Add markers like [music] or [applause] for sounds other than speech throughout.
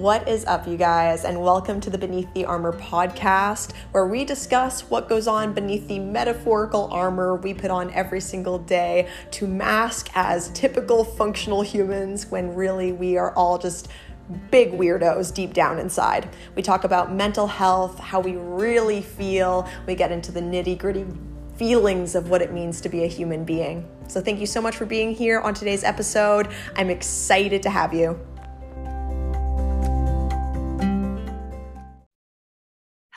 What is up, you guys, and welcome to the Beneath the Armor podcast, where we discuss what goes on beneath the metaphorical armor we put on every single day to mask as typical functional humans when really we are all just big weirdos deep down inside. We talk about mental health, how we really feel, we get into the nitty gritty feelings of what it means to be a human being. So, thank you so much for being here on today's episode. I'm excited to have you.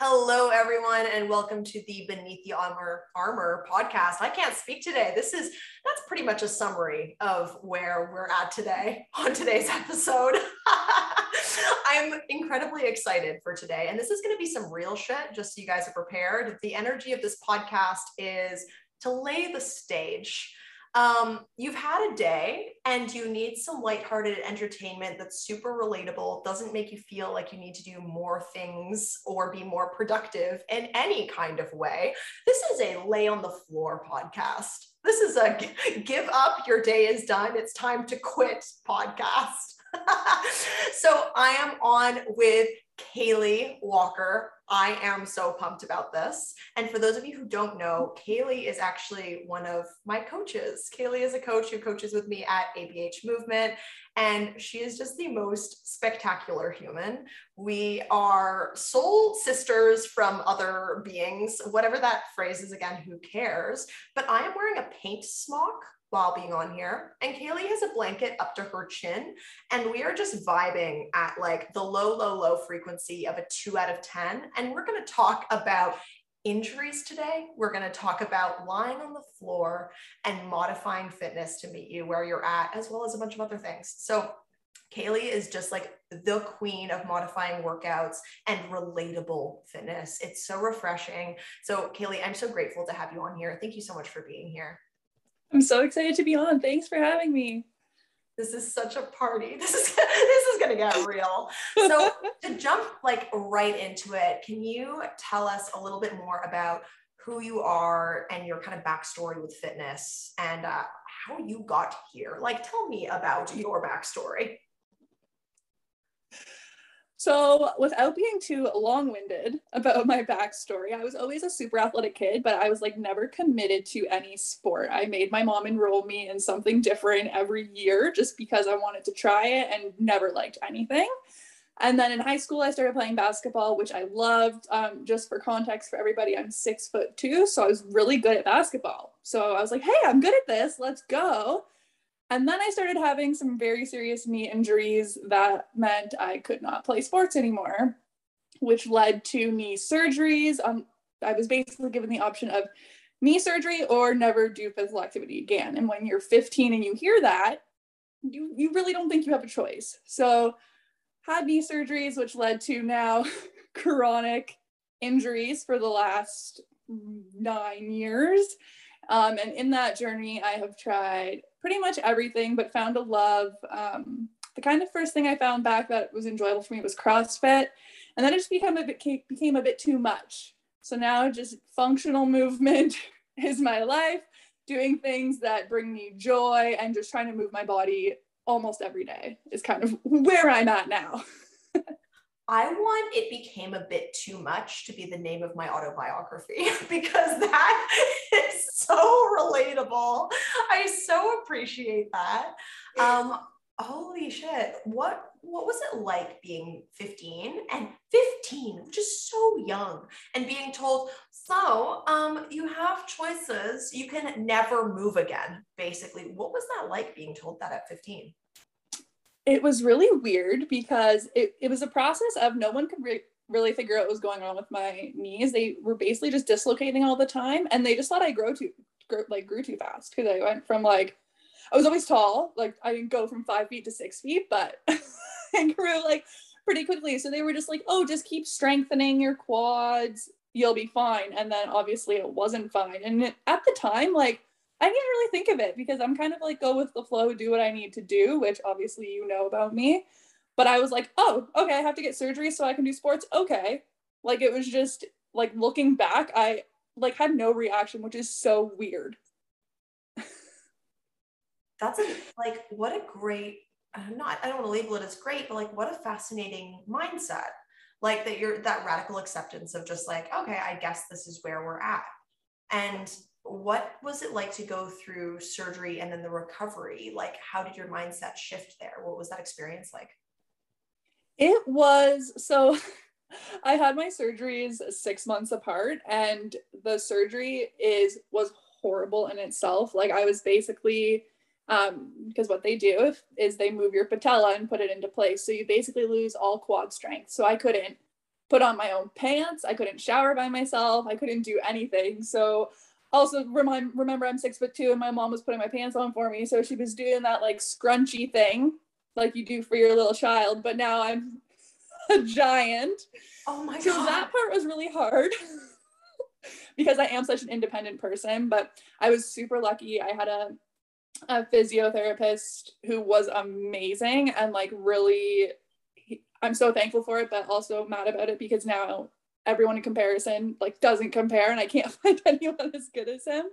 Hello, everyone, and welcome to the Beneath the Armor, Armor podcast. I can't speak today. This is that's pretty much a summary of where we're at today [laughs] on today's episode. [laughs] I'm incredibly excited for today, and this is going to be some real shit. Just so you guys are prepared. The energy of this podcast is to lay the stage um, you've had a day and you need some lighthearted entertainment that's super relatable, doesn't make you feel like you need to do more things or be more productive in any kind of way. This is a lay on the floor podcast. This is a give up, your day is done, it's time to quit podcast. [laughs] so I am on with Caleigh Walker. I am so pumped about this. And for those of you who don't know, Caleigh is actually one of my coaches. Caleigh is a coach who coaches with me at ABH Movement, and she is just the most spectacular human. We are soul sisters from other beings, whatever that phrase is again, who cares? But I am wearing a paint smock while being on here. And Caleigh has a blanket up to her chin. And we are just vibing at like the low, low, low frequency of a two out of 10. And we're going to talk about injuries today. We're going to talk about lying on the floor and modifying fitness to meet you where you're at, as well as a bunch of other things. So, Caleigh is just like the queen of modifying workouts and relatable fitness. It's so refreshing. So, Caleigh, I'm so grateful to have you on here. Thank you so much for being here. I'm so excited to be on. Thanks for having me. This is such a party. [laughs] This is this is gonna get real. So [laughs] to jump like right into it, can you tell us a little bit more about who you are and your kind of backstory with fitness and uh, how you got here? Like, tell me about your backstory. So, without being too long winded about my backstory, I was always a super athletic kid, but I was like never committed to any sport. I made my mom enroll me in something different every year just because I wanted to try it and never liked anything. And then in high school, I started playing basketball, which I loved. Um, just for context for everybody, I'm six foot two, so I was really good at basketball. So I was like, hey, I'm good at this, let's go. And then I started having some very serious knee injuries that meant I could not play sports anymore, which led to knee surgeries. Um, I was basically given the option of knee surgery or never do physical activity again. And when you're 15 and you hear that, you, you really don't think you have a choice. So, had knee surgeries, which led to now [laughs] chronic injuries for the last nine years. Um, and in that journey, I have tried pretty much everything, but found a love. Um, the kind of first thing I found back that was enjoyable for me was CrossFit, and then it just became a bit became a bit too much. So now just functional [laughs] movement is my life, doing things that bring me joy, and just trying to move my body almost every day is kind of [laughs] where I'm at now. [laughs] I want it became a bit too much to be the name of my autobiography [laughs] because that [laughs] is so relatable. I so appreciate that. Um, holy shit. What what was it like being 15 and 15, which is so young, and being told, so um, you have choices, you can never move again, basically. What was that like being told that at 15? It was really weird because it, it was a process of no one could re- really figure out what was going on with my knees. They were basically just dislocating all the time, and they just thought I grow too, grow, like grew too fast because I went from like I was always tall, like I didn't go from five feet to six feet, but [laughs] I grew like pretty quickly. So they were just like, oh, just keep strengthening your quads, you'll be fine. And then obviously it wasn't fine. And at the time, like I didn't really think of it because I'm kind of like go with the flow, do what I need to do, which obviously you know about me. But I was like, oh, okay, I have to get surgery so I can do sports. Okay. Like it was just like looking back, I like had no reaction, which is so weird. [laughs] That's a, like what a great I'm not I don't want to label it as great, but like what a fascinating mindset. Like that you're that radical acceptance of just like, okay, I guess this is where we're at. And what was it like to go through surgery and then the recovery? Like, how did your mindset shift there? What was that experience like? It was so [laughs] I had my surgeries six months apart, and the surgery is was horrible in itself. Like I was basically um because what they do is they move your patella and put it into place. So you basically lose all quad strength. So I couldn't put on my own pants. I couldn't shower by myself. I couldn't do anything. So also remind remember I'm six foot two and my mom was putting my pants on for me. So she was doing that like scrunchy thing like you do for your little child, but now I'm [laughs] a giant. Oh my god. so god. that part was really hard [laughs] because I am such an independent person, but I was super lucky. I had a a physiotherapist who was amazing and like really I'm so thankful for it, but also mad about it because now everyone in comparison like doesn't compare and I can't [laughs] find anyone as good as him.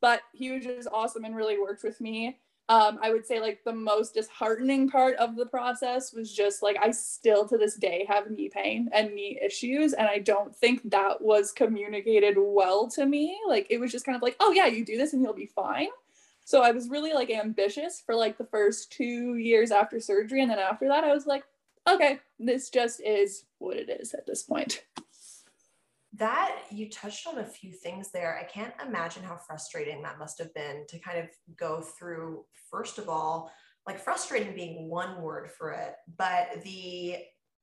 But he was just awesome and really worked with me. Um, I would say like the most disheartening part of the process was just like I still to this day have knee pain and knee issues, and I don't think that was communicated well to me. Like it was just kind of like, oh yeah, you do this and you'll be fine. So I was really like ambitious for like the first two years after surgery, and then after that, I was like, okay, this just is what it is at this point. That you touched on a few things there. I can't imagine how frustrating that must have been to kind of go through, first of all, like frustrating being one word for it, but the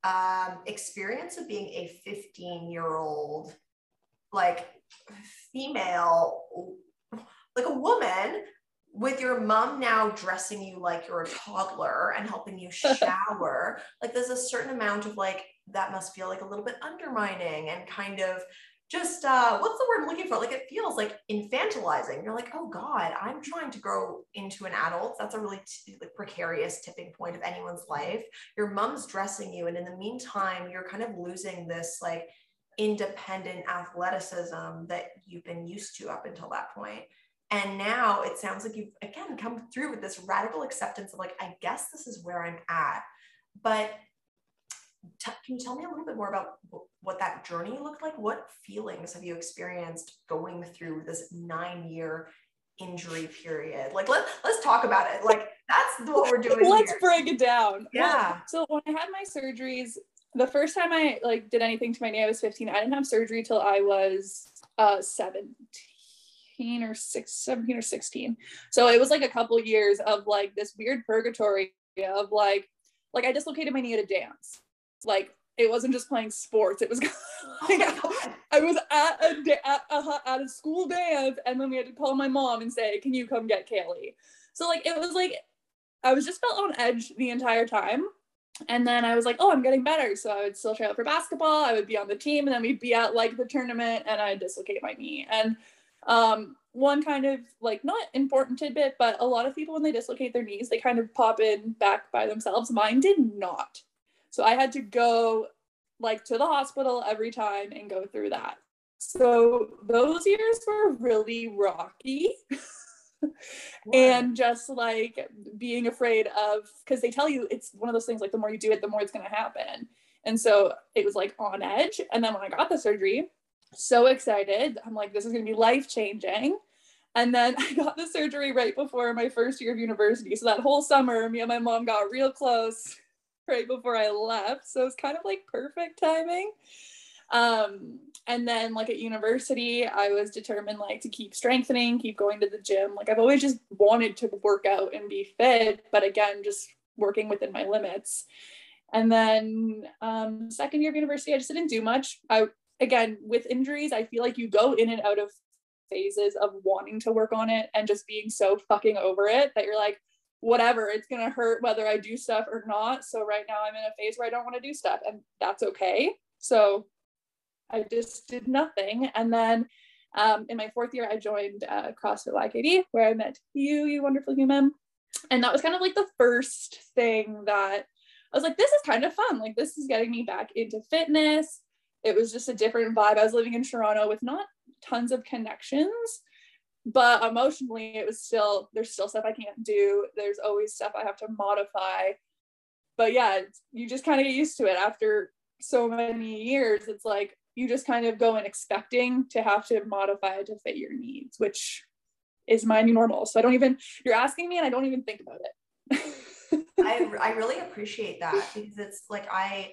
um, experience of being a 15 year old, like female, like a woman with your mom now dressing you like you're a toddler and helping you [laughs] shower, like there's a certain amount of like that must feel like a little bit undermining and kind of just uh what's the word I'm looking for? Like it feels like infantilizing. You're like, oh God, I'm trying to grow into an adult. That's a really t- like precarious tipping point of anyone's life. Your mom's dressing you, and in the meantime, you're kind of losing this like independent athleticism that you've been used to up until that point. And now it sounds like you've again come through with this radical acceptance of like, I guess this is where I'm at. But can you tell me a little bit more about what that journey looked like? What feelings have you experienced going through this nine year injury period? Like, let, let's talk about it. Like, that's what we're doing. [laughs] Let's here. break it down. Yeah. So when I had my surgeries, the first time I like did anything to my knee, I was 15. I didn't have surgery till I was uh 17 or 6 17 or 16 so it was like a couple years of like this weird purgatory of like like i dislocated my knee at a dance like it wasn't just playing sports it was [laughs] Oh. [laughs] I was at a, da- at, a, at a school dance and then we had to call my mom and say can you come get Caleigh so like it was like i was just felt on edge the entire time and then I was like, oh, I'm getting better. So I would still try out for basketball. I would be on the team, and then we'd be at like the tournament, and I'd dislocate my knee. And um, one kind of like not important tidbit, but a lot of people when they dislocate their knees, they kind of pop in back by themselves. Mine did not. So I had to go like to the hospital every time and go through that. So those years were really rocky. [laughs] and just like being afraid of because they tell you it's one of those things like the more you do it the more it's going to happen. And so it was like on edge. And then when i got the surgery so excited i'm like this is going to be life changing and then [laughs] i got the surgery right before my first year of university. So that whole summer me and my mom got real close right before i left. So it's kind of like perfect timing. Um and then like at university i was determined like to keep strengthening keep going to the gym. Like i've always just wanted to work out and be fit but again just working within my limits. And then um second year of university i just didn't do much. I again with injuries i feel like you go in and out of phases of wanting to work on it and just being so fucking over it that you're like whatever it's going to hurt whether i do stuff or not so right now i'm in a phase where i don't want to do stuff and that's okay so I just did nothing. And then um, in my fourth year, I joined uh, CrossFit YKD, where I met you, you wonderful human. And that was kind of like the first thing that I was like, this is kind of fun. Like, this is getting me back into fitness. It was just a different vibe. I was living in Toronto with not tons of connections. But emotionally it was still there's still stuff i can't do. There's always stuff i have to modify. But yeah you just kind of get used to it. After so many years it's like you just kind of go in expecting to have to modify it to fit your needs which is my new normal. So i don't even you're asking me and i don't even think about it. [laughs] I, I really appreciate that because it's like i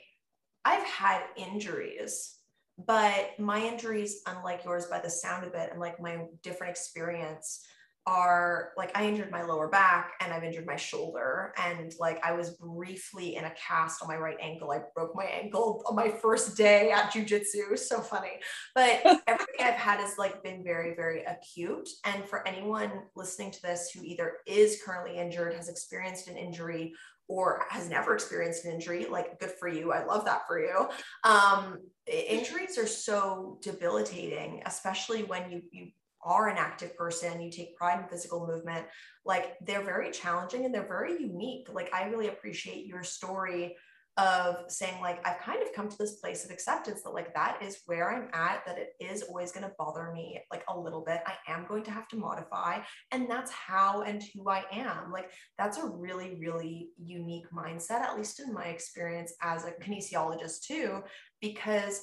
i've had injuries but my injuries, unlike yours by the sound of it, and like my different experience, are like I injured my lower back and I've injured my shoulder. And like I was briefly in a cast on my right ankle. I broke my ankle on my first day at jujitsu. [laughs] So funny. But [laughs] everything I've had has like been very, very acute. And for anyone listening to this who either is currently injured, has experienced an injury, or has never experienced an injury, like good for you. I love that for you. Um, injuries are so debilitating, especially when you you are an active person, you take pride in physical movement. Like they're very challenging and they're very unique. Like I really appreciate your story of saying like i've kind of come to this place of acceptance that like that is where i'm at that it is always going to bother me like a little bit. I am going to have to modify and that's how and who i am. Like that's a really really unique mindset at least in my experience as a kinesiologist too because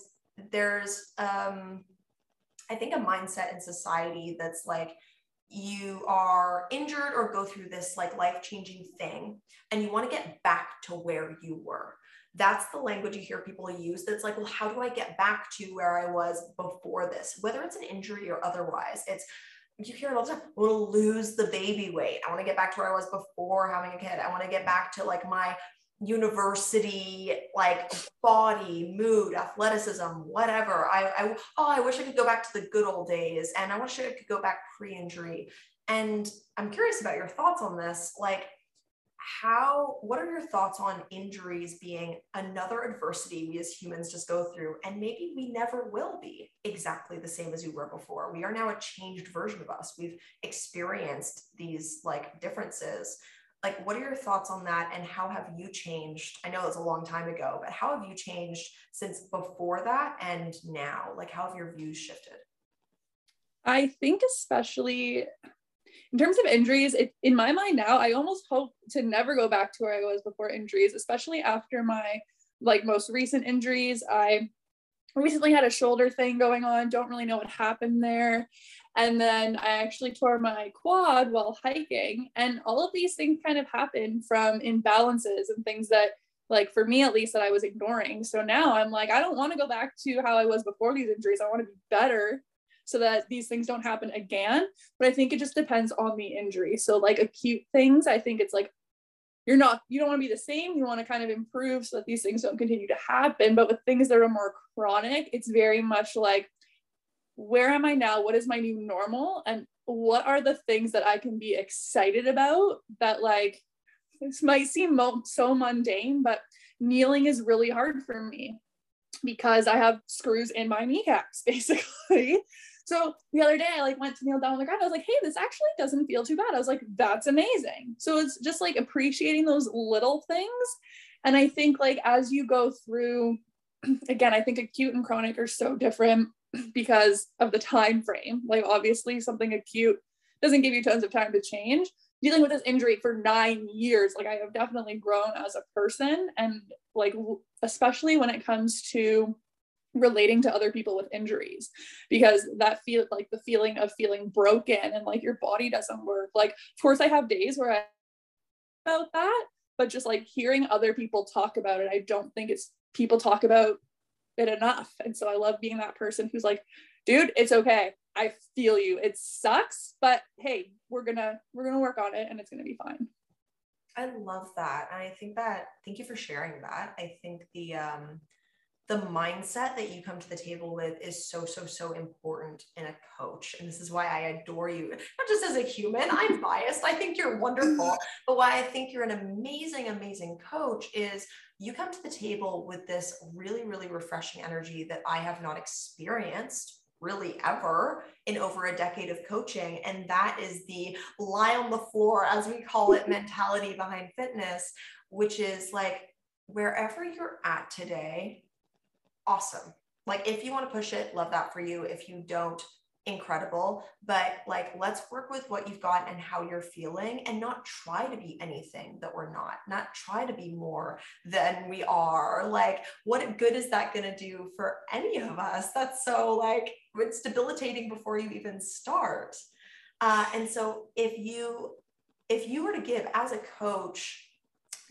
there's um i think a mindset in society that's like you are injured or go through this like life changing thing and you want to get back to where you were. That's the language you hear people use that's like well how do i get back to where i was before this? Whether it's an injury or otherwise it's you hear it all the time i want to lose the baby weight. I want to get back to where i was before having a kid. I want to get back to like my university like body mood athleticism whatever. I, I oh i wish i could go back to the good old days and i wish i could go back pre-injury. And i'm curious about your thoughts on this. Like how what are your thoughts on injuries being another adversity we as humans just go through and maybe we never will be exactly the same as we were before? We are now a changed version of us. We've experienced these like differences like what are your thoughts on that and how have you changed i know it's a long time ago but how have you changed since before that and now like how have your views shifted i think especially in terms of injuries, it, in my mind now, I almost hope to never go back to where I was before injuries, especially after my like most recent injuries. I recently had a shoulder thing going on, don't really know what happened there. And then I actually tore my quad while hiking. And all of these things kind of happen from imbalances and things that, like, for me at least, that I was ignoring. So now I'm like, I don't want to go back to how I was before these injuries. I want to be better so that these things don't happen again. But I think it just depends on the injury. So like acute things, I think it's like you're not you don't want to be the same you want to kind of improve so that these things don't continue to happen but with things that are more chronic it's very much like where am i now what is my new normal and what are the things that i can be excited about that like this might seem so mundane but kneeling is really hard for me because i have screws in my kneecaps [laughs] basically so the other day I like went to kneel down on the ground. I was like, hey, this actually doesn't feel too bad. I was like, that's amazing. So it's just like appreciating those little things. And I think like as you go through, [clears throat] again, I think acute and chronic are so different [laughs] because of the time frame. Like obviously something acute doesn't give you tons of time to change. Dealing with this injury for nine years, like I have definitely grown as a person and like especially when it comes to relating to other people with injuries because that feel like the feeling of feeling broken and like your body doesn't work like of course i have days where i about that but just like hearing other people talk about it i don't think it's people talk about it enough. And so i love being that person who's like dude it's okay. I feel you. It sucks but hey we're gonna we're gonna work on it and it's gonna be fine. I love that. And i think that thank you for sharing that. I think the um the mindset that you come to the table with is so so so important in a coach. And this is why i adore you. Not just as a human i'm biased. I think you're wonderful. [laughs] But why i think you're an amazing amazing coach is you come to the table with this really really refreshing energy that i have not experienced really ever in over a decade of coaching and that is the lie on the floor as we call it [laughs] mentality behind fitness which is like wherever you're at today awesome. Like if you want to push it, love that for you. If you don't, incredible. But like, let's work with what you've got and how you're feeling and not try to be anything that we're not, not try to be more than we are. Like, what good is that going to do for any of us? That's so like, it's debilitating before you even start. Uh, and so if you, if you were to give as a coach,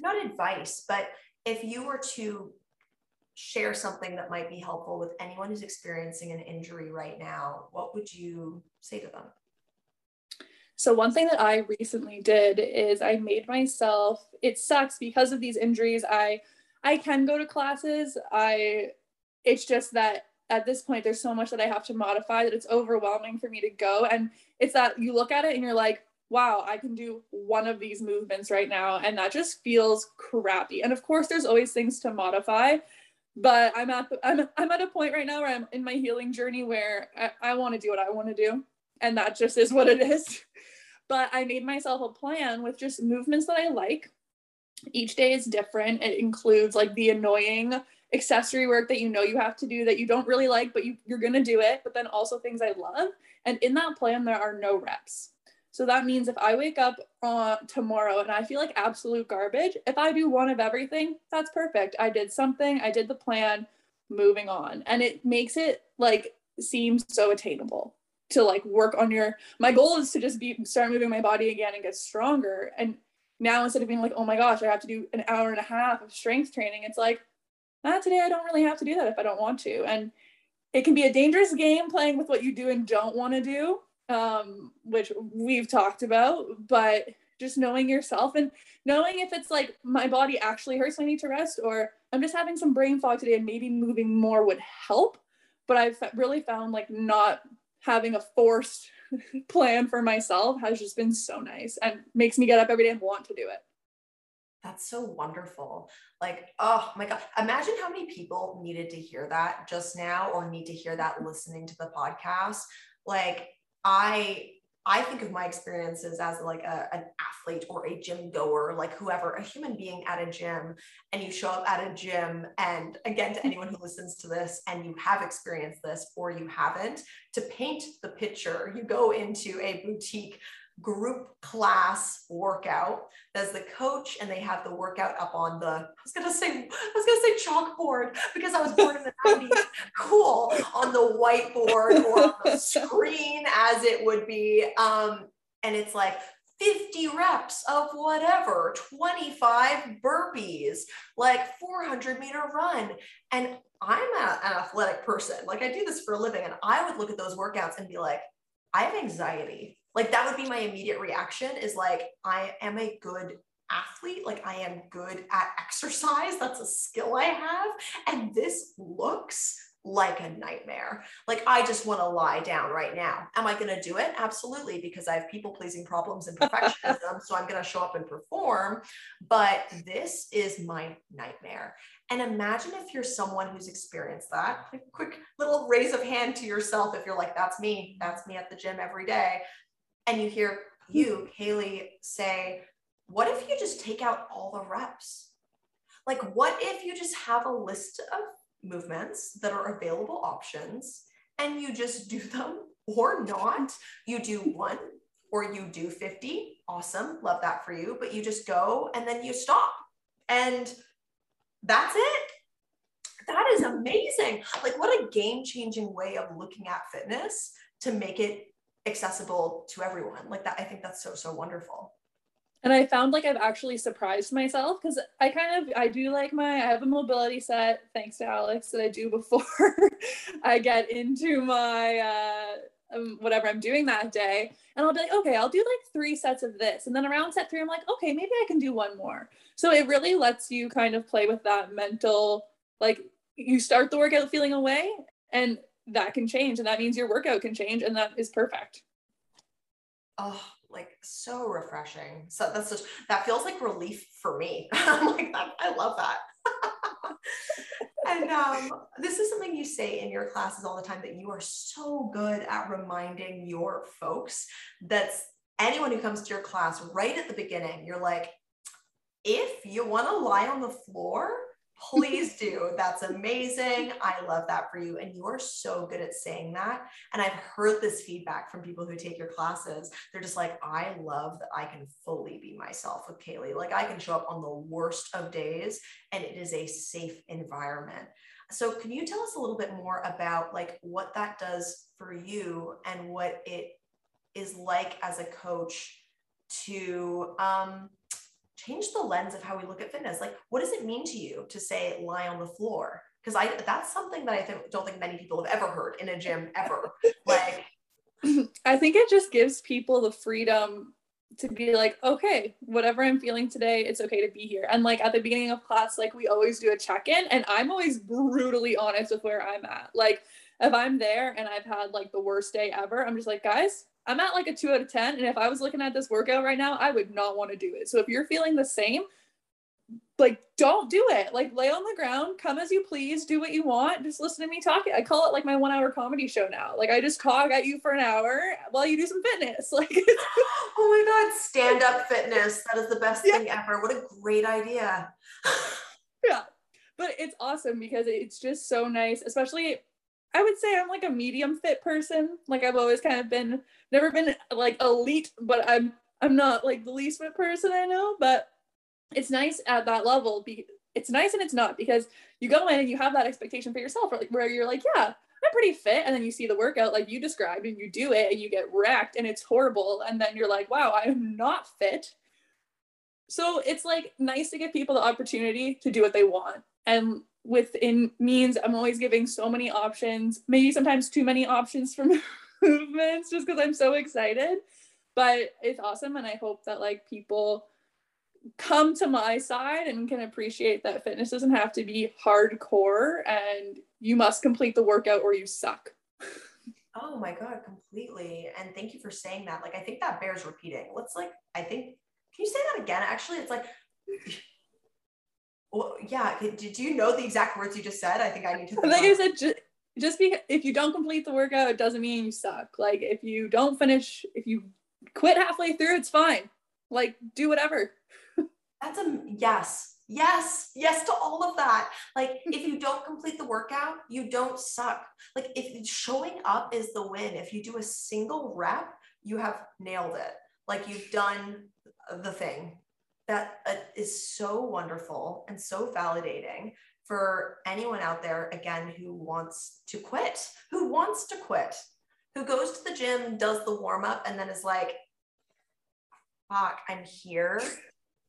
not advice, but if you were to share something that might be helpful with anyone who's experiencing an injury right now, what would you say to them? So, one thing that I recently did is I made myself, it sucks because of these injuries. I I can go to classes. I it's just that at this point there's so much that I have to modify that it's overwhelming for me to go. And it's that you look at it and you're like, wow, I can do one of these movements right now. And that just feels crappy. And of course, there's always things to modify but I'm at the, I'm I'm at a point right now where I'm in my healing journey where I, I want to do what I want to do, and that just is what it is. [laughs] But I made myself a plan with just movements that I like. Each day is different. It includes like the annoying accessory work that you know you have to do that you don't really like, but you, you're gonna do it. But then also things I love. And in that plan, there are no reps. So that means if I wake up uh, tomorrow and I feel like absolute garbage, if I do one of everything, that's perfect. I did something, I did the plan, moving on. And it makes it like seem so attainable to like work on your my goal is to just be start moving my body again and get stronger. And now instead of being like, oh my gosh, I have to do an hour and a half of strength training, it's like, ah, today I don't really have to do that if I don't want to. And it can be a dangerous game playing with what you do and don't want to do um, which we've talked about, but just knowing yourself and knowing if it's like my body actually hurts, I need to rest, or I'm just having some brain fog today and maybe moving more would help. But I've really found like not having a forced [laughs] plan for myself has just been so nice and makes me get up every day and want to do it. That's so wonderful. Like, oh my God. Imagine how many people needed to hear that just now or need to hear that listening to the podcast. Like, I I think of my experiences as like a, an athlete or a gym goer, like whoever, a human being at a gym, and you show up at a gym. And again, to anyone who listens to this and you have experienced this or you haven't, to paint the picture, you go into a boutique group class workout. There's the coach, and they have the workout up on the. I was gonna say, I was gonna say chalkboard because I was born in the 90s. cool on the whiteboard or on the screen, as it would be. Um, and it's like 50 reps of whatever, 25 burpees, like 400 meter run. And I'm a, an athletic person. Like I do this for a living, and I would look at those workouts and be like, I have anxiety like that would be my immediate reaction is like i am a good athlete like i am good at exercise that's a skill i have and this looks like a nightmare. Like I just want to lie down right now. Am I going to do it? Absolutely, because I have people pleasing problems and perfectionism. so I'm going to show up and perform. But this is my nightmare. And imagine if you're someone who's experienced that. Quick little raise of hand to yourself if you're like, that's me. That's me at the gym every day and you hear hmm. you, Caleigh, say, What if you just take out all the reps? Like, what if you just have a list of movements that are available options and you just do them or not? You do one or you do 50. Awesome. Love that for you. But you just go and then you stop. And that's it. That is amazing. Like, what a game changing way of looking at fitness to make it accessible to everyone. Like that, I think that's so, so wonderful. And I found like I've actually surprised myself because I kind of I do like my I have a mobility set thanks to Alex that I do before [laughs] I get into my uh um, whatever I'm doing that day. And I'll be like, okay, I'll do like three sets of this. And then around set three, I'm like, okay, maybe I can do one more. So it really lets you kind of play with that mental, like you start the workout feeling away and that can change and that means your workout can change and that is perfect. Oh like so refreshing. So that's that feels like relief for me. [laughs] I'm like i love that. [laughs] And um, this is something you say in your classes all the time that you are so good at reminding your folks that's anyone who comes to your class right at the beginning you're like if you want to lie on the floor Please [laughs] do. That's amazing. I love that for you. And you are so good at saying that. And I've heard this feedback from people who take your classes. They're just like, I love that I can fully be myself with Caleigh. Like I can show up on the worst of days and it is a safe environment. So can you tell us a little bit more about like what that does for you and what it is like as a coach to um, change the lens of how we look at fitness. Like, what does it mean to you to say lie on the floor? Because I that's something that I think, don't think many people have ever heard in a gym ever. [laughs] like, I think it just gives people the freedom to be like, okay, whatever I'm feeling today, it's okay to be here. And like at the beginning of class, like we always do a check in, and I'm always brutally honest with where I'm at. Like, if I'm there and I've had like the worst day ever, I'm just like, guys, I'm at like a two out of 10. And if I was looking at this workout right now, I would not want to do it. So if you're feeling the same, like don't do it. Like lay on the ground, come as you please, do what you want. Just listen to me talking. I call it like my one hour comedy show now. Like I just talk at you for an hour while you do some fitness. [laughs] Like oh my God, stand up [laughs] fitness. That is the best yeah. thing ever. What a great idea. [laughs] yeah. But it's awesome because it's just so nice, especially I would say I'm like a medium fit person. Like I've always kind of been never been like elite, but I'm I'm not like the least fit person I know, but it's nice at that level. Be it's nice and it's not because you go in and you have that expectation for yourself, where you're like, yeah, I'm pretty fit, and then you see the workout like you described, and you do it, and you get wrecked, and it's horrible, and then you're like, wow, I am not fit. So it's like nice to give people the opportunity to do what they want, and within means I'm always giving so many options, maybe sometimes too many options for [laughs] movements just because I'm so excited. But it's awesome. And I hope that like people come to my side and can appreciate that fitness doesn't have to be hardcore and you must complete the workout or you suck. Oh my God, completely. And thank you for saying that. Like, I think that bears repeating. Let's like, I think, can you say that again? Actually, it's like, well, yeah. Did you know the exact words you just said? I think I need to. Like I said, just, just because if you don't complete the workout, it doesn't mean you suck. Like if you don't finish, if you quit halfway through, it's fine. Like do whatever. That's a yes. Yes, yes to all of that. Like, if you don't complete the workout, you don't suck. Like, if showing up is the win, if you do a single rep, you have nailed it. Like, you've done the thing that uh, is so wonderful and so validating for anyone out there again who wants to quit who wants to quit who goes to the gym does the warm up and then is like fuck i'm here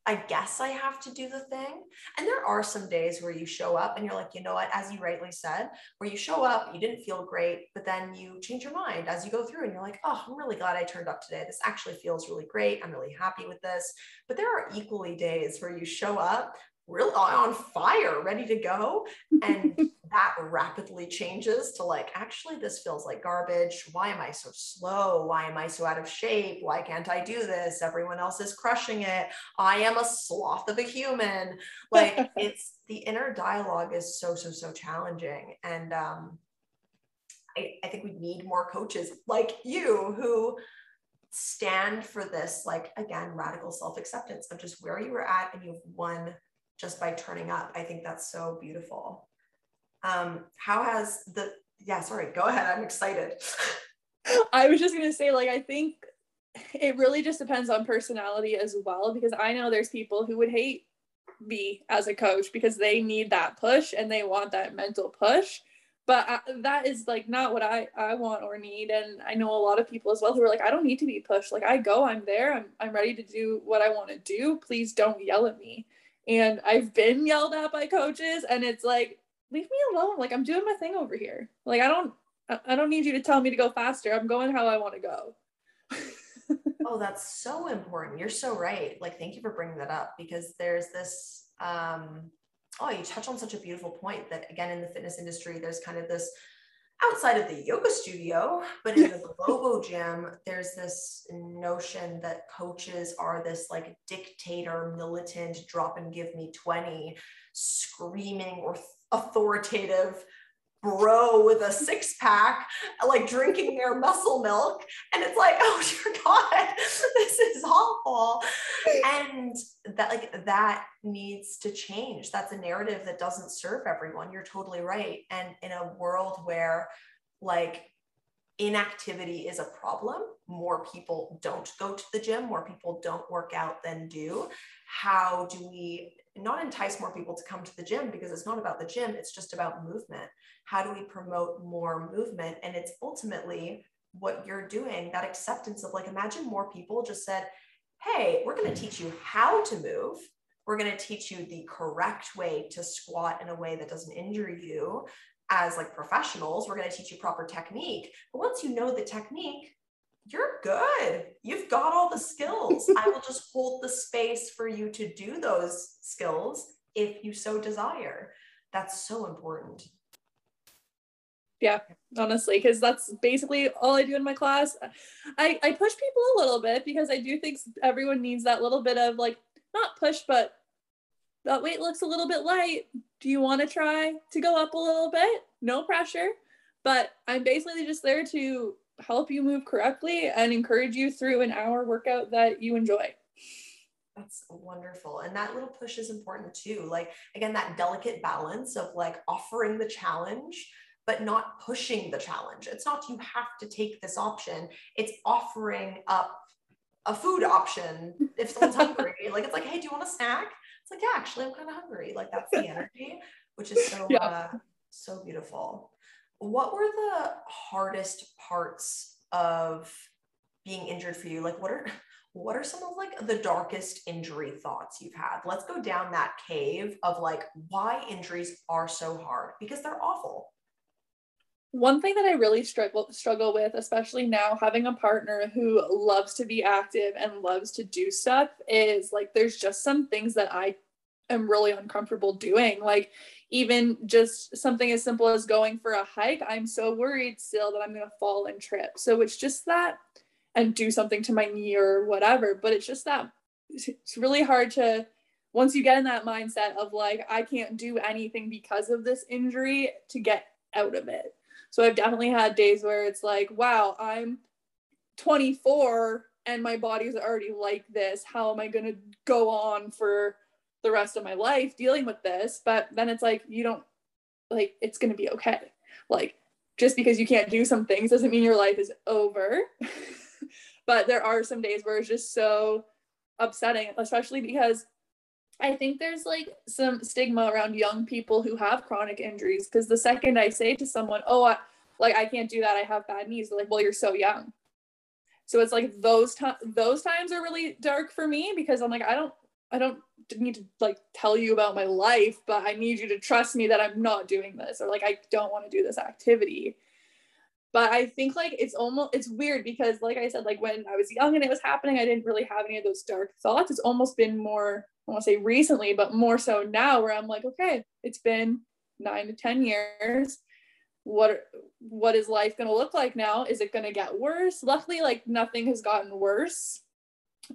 I guess I have to do the thing. And there are some days where you show up and you're like, you know what, as you rightly said, where you show up, you didn't feel great, but then you change your mind as you go through and you're like, oh, I'm really glad I turned up today. This actually feels really great. I'm really happy with this. But there are equally days where you show up really on fire, ready to go. And [laughs] that rapidly changes to like, actually, this feels like garbage. Why am I so slow? Why am I so out of shape? Why can't I do this? Everyone else is crushing it. I am a sloth of a human. Like, [laughs] it's the inner dialogue is so, so, so challenging. And, um, I, I think we need more coaches like you who stand for this, like, again, radical self acceptance of just where you were at and you've won just by turning up. I think that's so beautiful. Um, how has the, yeah, sorry, go ahead. I'm excited. [laughs] I was just going to say, like, I think it really just depends on personality as well, because I know there's people who would hate me as a coach because they need that push and they want that mental push but I, that is like not what I, I want or need and i know a lot of people as well who are like i don't need to be pushed like i go i'm there i'm, I'm ready to do what i want to do please don't yell at me and I've been yelled at by coaches and it's like leave me alone. Like I'm doing my thing over here. Like I don't I don't need you to tell me to go faster. I'm going how I want to go. [laughs] Oh that's so important. You're so right. Like thank you for bringing that up because there's this um oh you touch on such a beautiful point that again in the fitness industry there's kind of this outside of the yoga studio, but in the Globo gym, there's this notion that coaches are this like dictator, militant, drop and give me 20, screaming or authoritative bro with a six pack, like drinking their muscle milk. And it's like, [laughs] oh dear God, this is awful. And that like that needs to change. That's a narrative that doesn't serve everyone. You're totally right. And in a world where like inactivity is a problem, more people don't go to the gym, more people don't work out than do. How do we not entice more people to come to the gym because it's not about the gym, it's just about movement. How do we promote more movement? And it's ultimately what you're doing, that acceptance of like, imagine more people just said, Hey, we're going to teach you how to move. We're going to teach you the correct way to squat in a way that doesn't injure you as like professionals. We're going to teach you proper technique. But once you know the technique, you're good. You've got all the skills. I will just [laughs] hold the space for you to do those skills if you so desire. That's so important. Yeah, honestly, because that's basically all I do in my class. I, I push people a little bit because I do think everyone needs that little bit of like, not push, but that weight looks a little bit light. Do you want to try to go up a little bit? No pressure. But I'm basically just there to help you move correctly and encourage you through an hour workout that you enjoy. That's wonderful. And that little push is important too. Like, again, that delicate balance of like offering the challenge, but not pushing the challenge. It's not you have to take this option, it's offering up a food option if someone's [laughs] hungry. Like, it's like, hey, do you want a snack? It's like, yeah, actually, I'm kind of hungry. Like, that's the [laughs] energy, which is so, yeah. uh, so beautiful what were the hardest parts of being injured for you? Like what are [laughs] what are some of like the darkest injury thoughts you've had? Let's go down that cave of like why injuries are so hard because they're awful. One thing that I really struggle struggle with, especially now having a partner who loves to be active and loves to do stuff, is like there's just some things that I am really uncomfortable doing. Like even just something as simple as going for a hike, I'm so worried still that I'm going to fall and trip. So it's just that and do something to my knee or whatever. But it's just that it's really hard to, once you get in that mindset of like, I can't do anything because of this injury to get out of it. So I've definitely had days where it's like, wow, I'm 24 and my body's already like this. How am I going to go on for the rest of my life dealing with this but then it's like you don't like it's going to be okay like just because you can't do some things doesn't mean your life is over [laughs] but there are some days where it's just so upsetting especially because I think there's like some stigma around young people who have chronic injuries because the second I say to someone, "Oh, I, like I can't do that. I have bad knees." They're like, "Well, you're so young." So it's like those times those times are really dark for me because I'm like, I don't I don't need to like tell you about my life, but I need you to trust me that I'm not doing this or like I don't want to do this activity. But I think like it's almost it's weird because like I said, like when I was young and it was happening, I didn't really have any of those dark thoughts. It's almost been more, I want to say recently, but more so now where I'm like, okay, it's been nine to 10 years. What what is life gonna look like now? Is it gonna get worse? Luckily, like nothing has gotten worse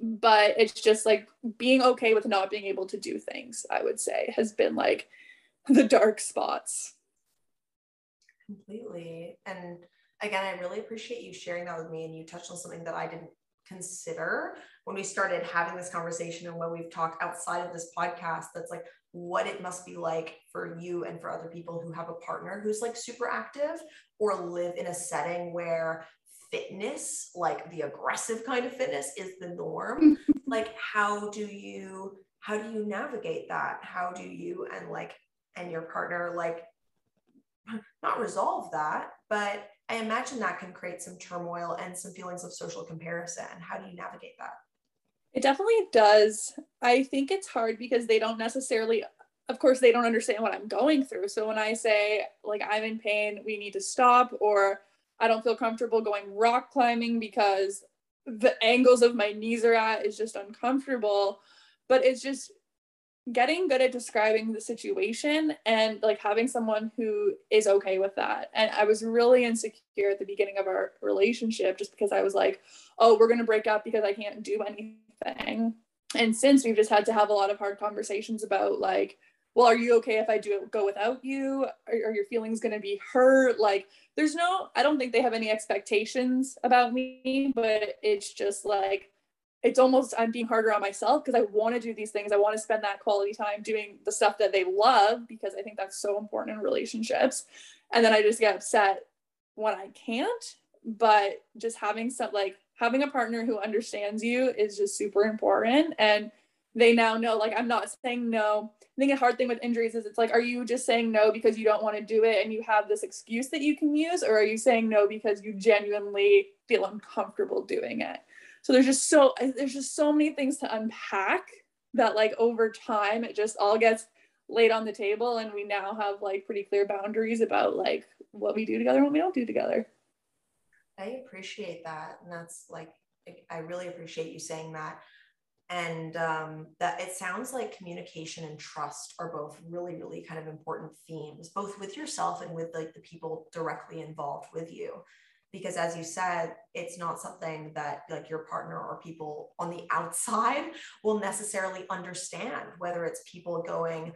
but it's just like being okay with not being able to do things i would say has been like [laughs] the dark spots. Completely. And again i really appreciate you sharing that with me and you touched on something that i didn't consider when we started having this conversation and when we've talked outside of this podcast that's like what it must be like for you and for other people who have a partner who's like super active or live in a setting where fitness, like the aggressive kind of fitness is the norm. [laughs] like how do you how do you navigate that? How do you and like and your partner like not resolve that, but I imagine that can create some turmoil and some feelings of social comparison. How do you navigate that? It definitely does. I think it's hard because they don't necessarily of course they don't understand what I'm going through. So when I say like I'm in pain, we need to stop or I don't feel comfortable going rock climbing because the angles of my knees are at is just uncomfortable. But it's just getting good at describing the situation and like having someone who is okay with that. And I was really insecure at the beginning of our relationship just because I was like, oh, we're going to break up because I can't do anything. And since we've just had to have a lot of hard conversations about like, well, are you okay if I do go without you? Are, are your feelings going to be hurt? Like, there's no, I don't think they have any expectations about me, but it's just like, it's almost I'm being harder on myself because I want to do these things. I want to spend that quality time doing the stuff that they love because I think that's so important in relationships. And then I just get upset when I can't. But just having some like having a partner who understands you is just super important. And they now know like I'm not saying no. I think a hard thing with injuries is it's like, are you just saying no because you don't want to do it and you have this excuse that you can use, or are you saying no because you genuinely feel uncomfortable doing it? So there's just so there's just so many things to unpack that like over time it just all gets laid on the table and we now have like pretty clear boundaries about like what we do together and what we don't do together. I appreciate that. And that's like I really appreciate you saying that and um, that it sounds like communication and trust are both really really kind of important themes both with yourself and with like the people directly involved with you. Because as you said it's not something that like your partner or people on the outside [laughs] will necessarily understand whether it's people going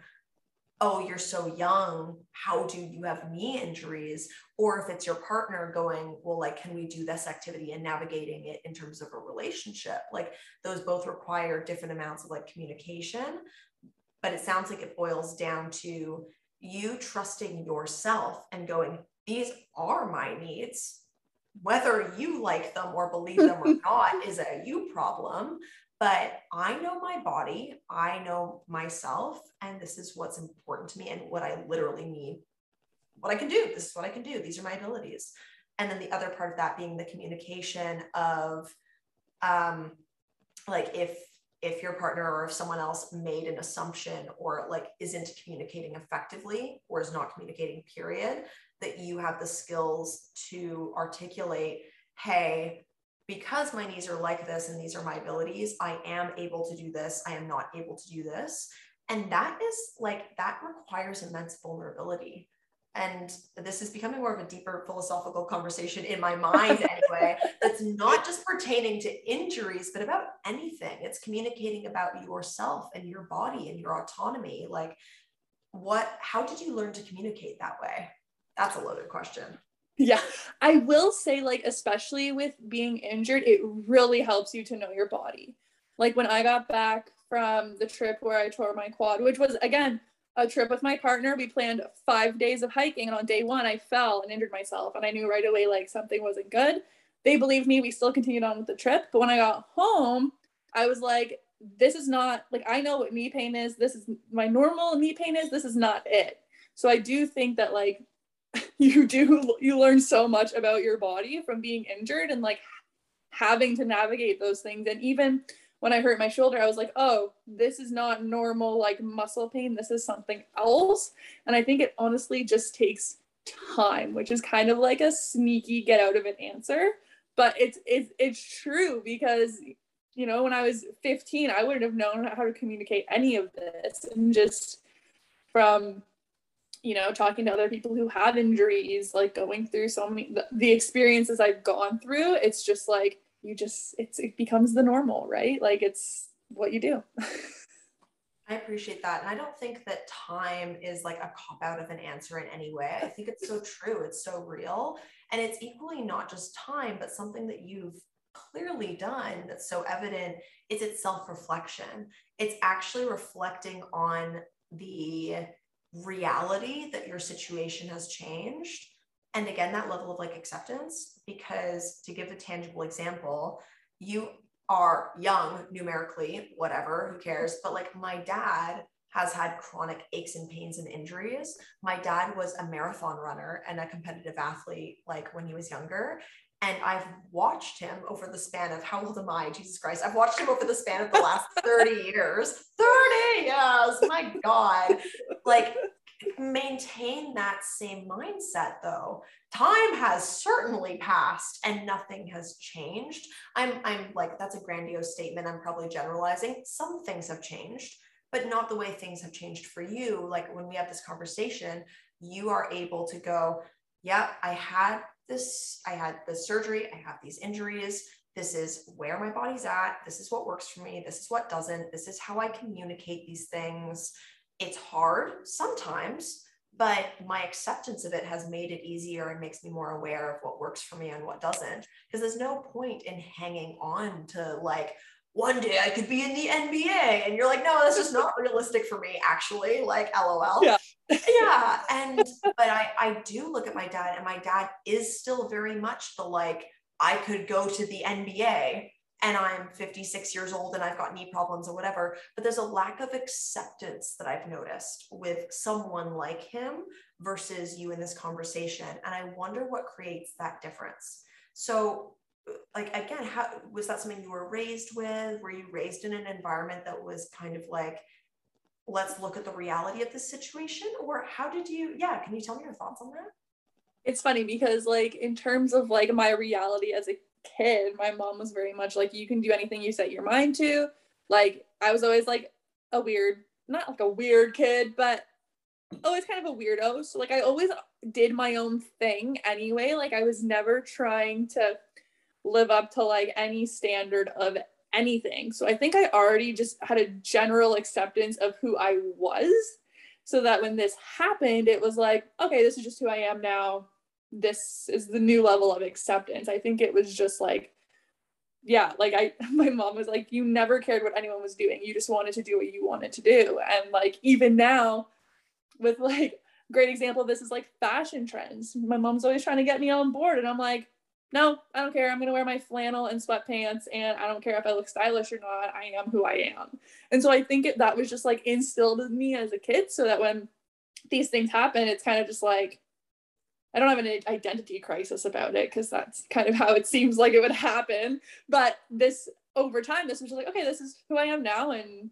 oh you're so young how do you have knee injuries? Or if it's your partner going well like can we do this activity and navigating it in terms of a relationship? Like those both require different amounts of like communication. But it sounds like it boils down to you trusting yourself and going these are my needs. Whether you like them or believe them or [laughs] not is a you problem but I know my body, I know myself, and this is what's important to me and what I literally need, what I can do. This is what I can do. These are my abilities. And then the other part of that being the communication of, um, like if if your partner or if someone else made an assumption or like isn't communicating effectively or is not communicating period that you have the skills to articulate hey because my knees are like this and these are my abilities, I am able to do this. I am not able to do this. And that is like, that requires immense vulnerability. And this is becoming more of a deeper philosophical conversation in my mind, [laughs] anyway, that's not just pertaining to injuries, but about anything. It's communicating about yourself and your body and your autonomy. Like, what, how did you learn to communicate that way? That's a loaded question yeah. I will say like especially with being injured it really helps you to know your body. Like when i got back from the trip where i tore my quad which was again a trip with my partner we planned five days of hiking and on day one i fell and injured myself and i knew right away like something wasn't good. They believed me we still continued on with the trip but when i got home i was like this is not like i know what knee pain is. This is my normal knee pain is. This is not it. So i do think that like you do you learn so much about your body from being injured and like having to navigate those things. And even when i hurt my shoulder i was like oh this is not normal like muscle pain. This is something else. And i think it honestly just takes time which is kind of like a sneaky get out of it answer. But it's it's it's true because you know when i was 15 i wouldn't have known how to communicate any of this. And just from you know, talking to other people who have injuries, like going through so many the, the experiences I've gone through, it's just like you just it's it becomes the normal, right? Like it's what you do. I appreciate that. And I don't think that time is like a cop out of an answer in any way. I think it's so [laughs] true. It's so real. And it's equally not just time, but something that you've clearly done that's so evident is its self reflection. It's actually reflecting on the reality that your situation has changed and again that level of like acceptance because to give a tangible example you are young numerically whatever who cares but like my dad has had chronic aches and pains and injuries my dad was a marathon runner and a competitive athlete like when he was younger and I've watched him over the span of how old am I? Jesus Christ. I've watched him over the span of the last [laughs] 30 years. 30 years. My God. Like maintain that same mindset though. Time has certainly passed and nothing has changed. I'm I'm like that's a grandiose statement. I'm probably generalizing. Some things have changed, but not the way things have changed for you. Like when we have this conversation, you are able to go, yeah, I had this, I had this surgery, I have these injuries. This is where my body's at. This is what works for me. This is what doesn't. This is how I communicate these things. it's hard sometimes, but my acceptance of it has made it easier and makes me more aware of what works for me and what doesn't. Because there's no point in hanging on to like, one day I could be in the NBA. And you're like, no, that's just not realistic for me, actually. Like, lol. Yeah. yeah. [laughs] And, but I, I do look at my dad, and my dad is still very much the like, I could go to the NBA and I'm 56 years old and I've got knee problems or whatever. But there's a lack of acceptance that I've noticed with someone like him versus you in this conversation. And I wonder what creates that difference. So, like, again, how was that something you were raised with? Were you raised in an environment that was kind of like, let's look at the reality of this situation? Or how did you, yeah, can you tell me your thoughts on that? It's funny because, like, in terms of like my reality as a kid, my mom was very much like, you can do anything you set your mind to. Like, I was always like a weird, not like a weird kid, but always kind of a weirdo. So, like, I always did my own thing anyway. Like, I was never trying to live up to like any standard of anything. So, I think I already just had a general acceptance of who I was. So that when this happened, it was like, okay, this is just who I am now this is the new level of acceptance. I think it was just like, yeah, like I, [laughs] my mom was like, you never cared what anyone was doing. You just wanted to do what you wanted to do. And like, even now, with like, great example of this is like fashion trends. My mom's always trying to get me on board. And I'm like, no, I don't care. I'm going to wear my flannel and sweatpants. And I don't care if I look stylish or not. I am who I am. And so I think it, that was just like instilled in me as a kid so that when these things happen, it's kind of just like, I don't have an identity crisis about it because that's kind of how it seems like it would happen. But this over time, this was just like, okay, this is who I am now, and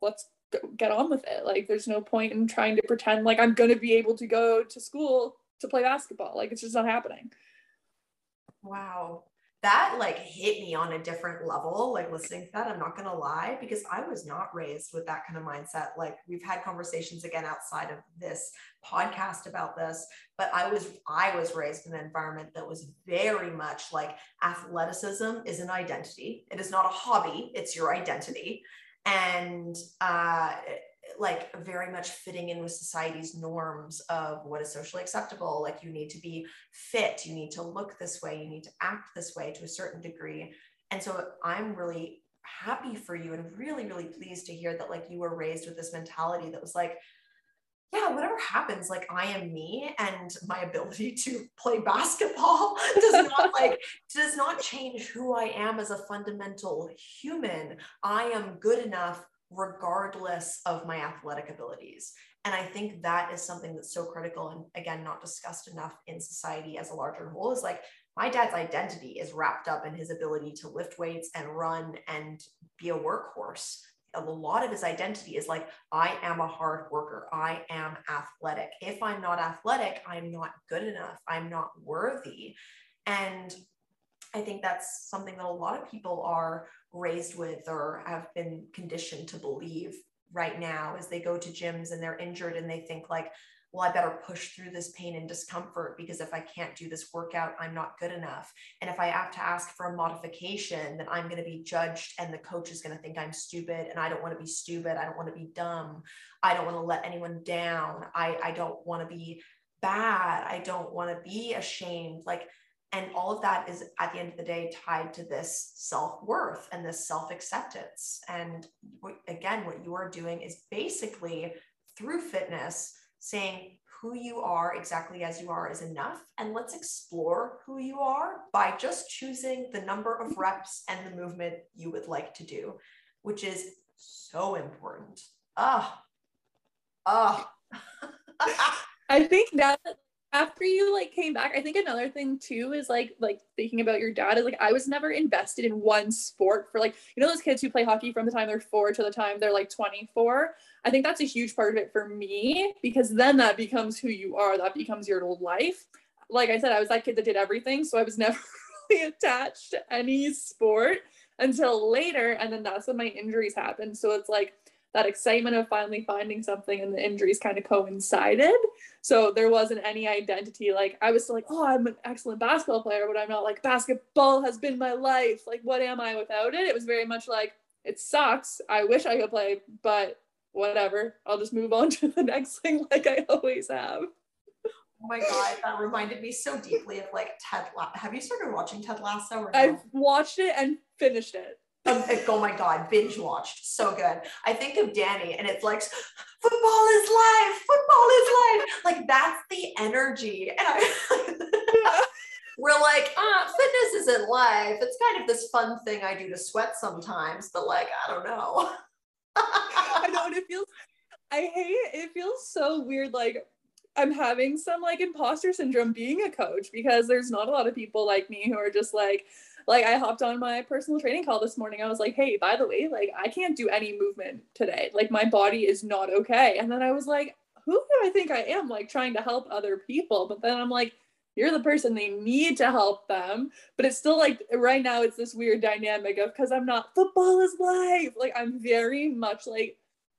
let's get on with it. Like, there's no point in trying to pretend like I'm to be able to go to school to play basketball. Like, it's just not happening. Wow that like hit me on a different level like listening to that i'm not going to lie because i was not raised with that kind of mindset like we've had conversations again outside of this podcast about this but i was i was raised in an environment that was very much like athleticism is an identity it is not a hobby it's your identity and uh like very much fitting in with society's norms of what is socially acceptable like you need to be fit you need to look this way you need to act this way to a certain degree and so i'm really happy for you and really really pleased to hear that like you were raised with this mentality that was like yeah, whatever happens, like I am me and my [laughs] ability to play basketball [laughs] does not [laughs] like does not change who I am as a fundamental human. I am good enough regardless of my athletic abilities. And I think that is something that's so critical and again, not discussed enough in society as a larger whole is like my dad's identity is wrapped up in his ability to lift weights and run and be a workhorse. A lot of his identity is like, I am a hard worker. I am athletic. If I'm not athletic, I'm not good enough. I'm not worthy. And I think that's something that a lot of people are raised with or have been conditioned to believe right now as they go to gyms and they're injured and they think like well i better push through this pain and discomfort because if i can't do this workout i'm not good enough. And if i have to ask for a modification then i'm going to be judged and the coach is going to think i'm stupid and i don't want to be stupid. I don't want to be dumb. I don't want to let anyone down. I i don't want to be bad. I don't want to be ashamed. Like and all of that is at the end of the day tied to this self-worth and this self-acceptance. And again what you are doing is basically through fitness saying who you are exactly as you are is enough. And let's explore who you are by just choosing the number of reps and the movement you would like to do which is so important. Ah. Ah. [laughs] I think that after you like came back i think another thing too is like like thinking about your dad is like i was never invested in one sport for like you know those kids who play hockey from the time they're four to the time they're like 24 i think that's a huge part of it for me because then that becomes who you are. That becomes your life. Like i said i was that kid that did everything so i was [laughs] never really attached to any sport until later and then that's when my injuries happened. So it's like that excitement of finally finding something and the injuries kind of coincided. So there wasn't any identity. Like I was still like, oh, I'm an excellent basketball player, but I'm not like basketball has been my life. Like, what am I without it? It was very much like, it sucks. I wish I could play, but whatever. I'll just move on [laughs] to the next thing like I always have. Oh my god, that reminded me so deeply of like Ted. La- Have you started watching Ted Lasso? Or no? I've watched it and finished it. Oh my god, binge watched, so good. I think of Dani, and it's like football is life, football is life. Like that's the energy, and I. [laughs] We're like, ah, fitness isn't life. It's kind of this fun thing I do to sweat sometimes, but like, I don't know. I know, and it feels. I hate it. It feels so weird. Like I'm having some like imposter syndrome being a coach because there's not a lot of people like me who are just like, like I hopped on my personal training call this morning. I was like, hey, by the way, like I can't do any movement today. Like my body is not okay. And then I was like, who do I think I am? Like trying to help other people. But then I'm like, you're the person they need to help them. But it's still like right now it's this weird dynamic of because I'm not football is life. Like I'm very much like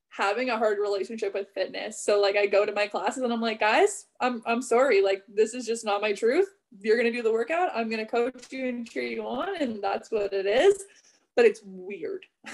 having a hard relationship with fitness. So like I go to my classes and I'm like, guys, I'm I'm sorry, like this is just not my truth. You're gonna do the workout. I'm gonna coach you and cheer you on, and that's what it is. But it's weird. [laughs]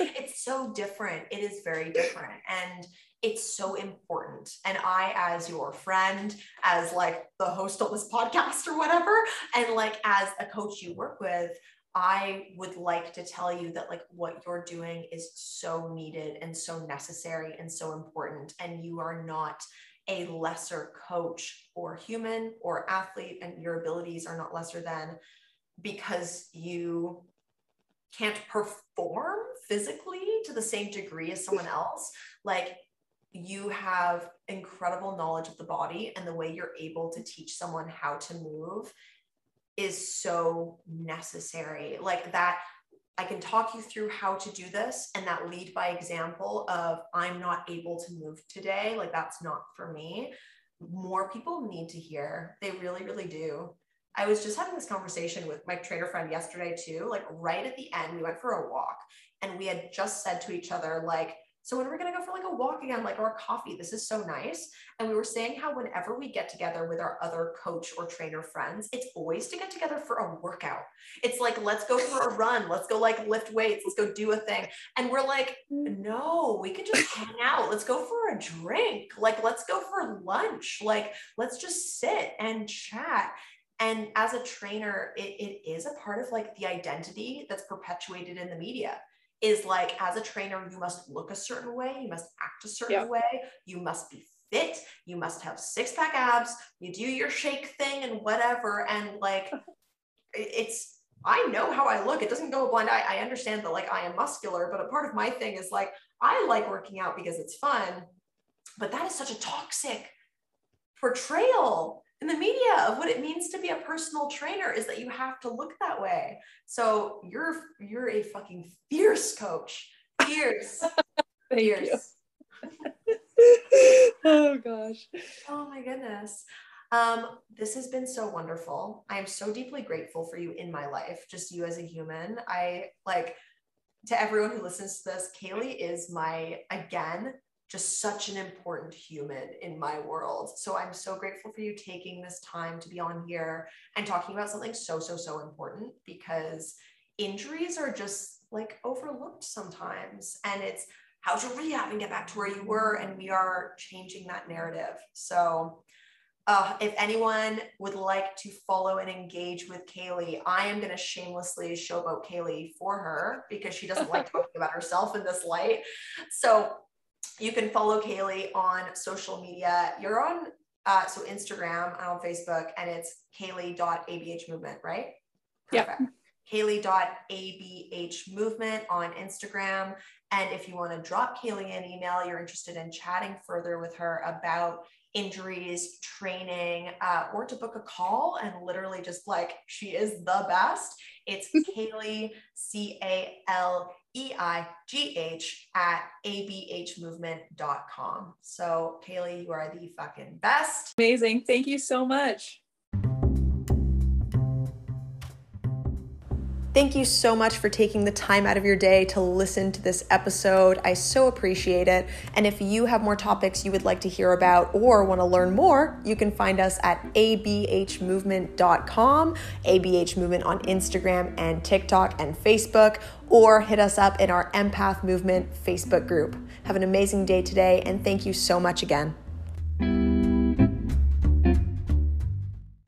it's so different. It is very different. And it's so important. And I, as your friend, as like the host of this podcast or whatever, and like as a coach you work with, I would like to tell you that like what you're doing is so needed and so necessary and so important. And you are not a lesser coach or human or athlete, and your abilities are not lesser than because you can't perform physically to the same degree as someone [laughs] else. Like you have incredible knowledge of the body and the way you're able to teach someone how to move is so necessary like that i can talk you through how to do this and that lead by example of i'm not able to move today. Like that's not for me. More people need to hear. They really really do. I was just having this conversation with my trainer friend yesterday too. Like right at the end we went for a walk and we had just said to each other like so when we're going to go for like a walk again, like or a coffee, this is so nice. And we were saying how whenever we get together with our other coach or trainer friends, it's always to get together for a workout. It's like, let's go for a run. Let's go like lift weights. Let's go do a thing. And we're like, mm-hmm. no, we can just hang out. Let's go for a drink. Like, let's go for lunch. Like, let's just sit and chat and as a trainer it, it is a part of like the identity that's perpetuated in the media is like as a trainer you must look a certain way you must act a certain yep. way you must be fit you must have six pack abs you do your shake thing and whatever and like [laughs] it's i know how i look it doesn't go a blind eye i understand that like i am muscular but a part of my thing is like i like working out because it's fun but that is such a toxic portrayal in the media of what it means to be a personal trainer is that you have to look that way. So you're you're a fucking fierce coach. Fierce. [laughs] fierce. [laughs] oh gosh. Oh my goodness. Um, this has been so wonderful. I am so deeply grateful for you in my life, just you as a human. I like to everyone who listens to this, Caleigh is my again just such an important human in my world. So I'm so grateful for you taking this time to be on here and talking about something so, so, so important because injuries are just like overlooked sometimes. And it's how to rehab and get back to where you were. And we are changing that narrative. So uh, if anyone would like to follow and engage with Caleigh, I am going to shamelessly showboat Caleigh for her because she doesn't like talking about herself in this light. So you can follow Caleigh on social media. You're on uh, so Instagram and on Facebook, and it's Caleigh.abh movement, right? Perfect. Caleigh.abh movement on Instagram. And if you want to drop Caleigh an email, you're interested in chatting further with her about injuries, training, uh, or to book a call and literally just like she is the best. It's [laughs] Caleigh, C A L E I G H at abhmovement.com. So, Caleigh, you are the fucking best. Amazing. Thank you so much. Thank you so much for taking the time out of your day to listen to this episode. I so appreciate it. And if you have more topics you would like to hear about or want to learn more, you can find us at abhmovement.com, ABH Movement on Instagram and TikTok and Facebook, or hit us up in our Empath Movement Facebook group. Have an amazing day today, and thank you so much again.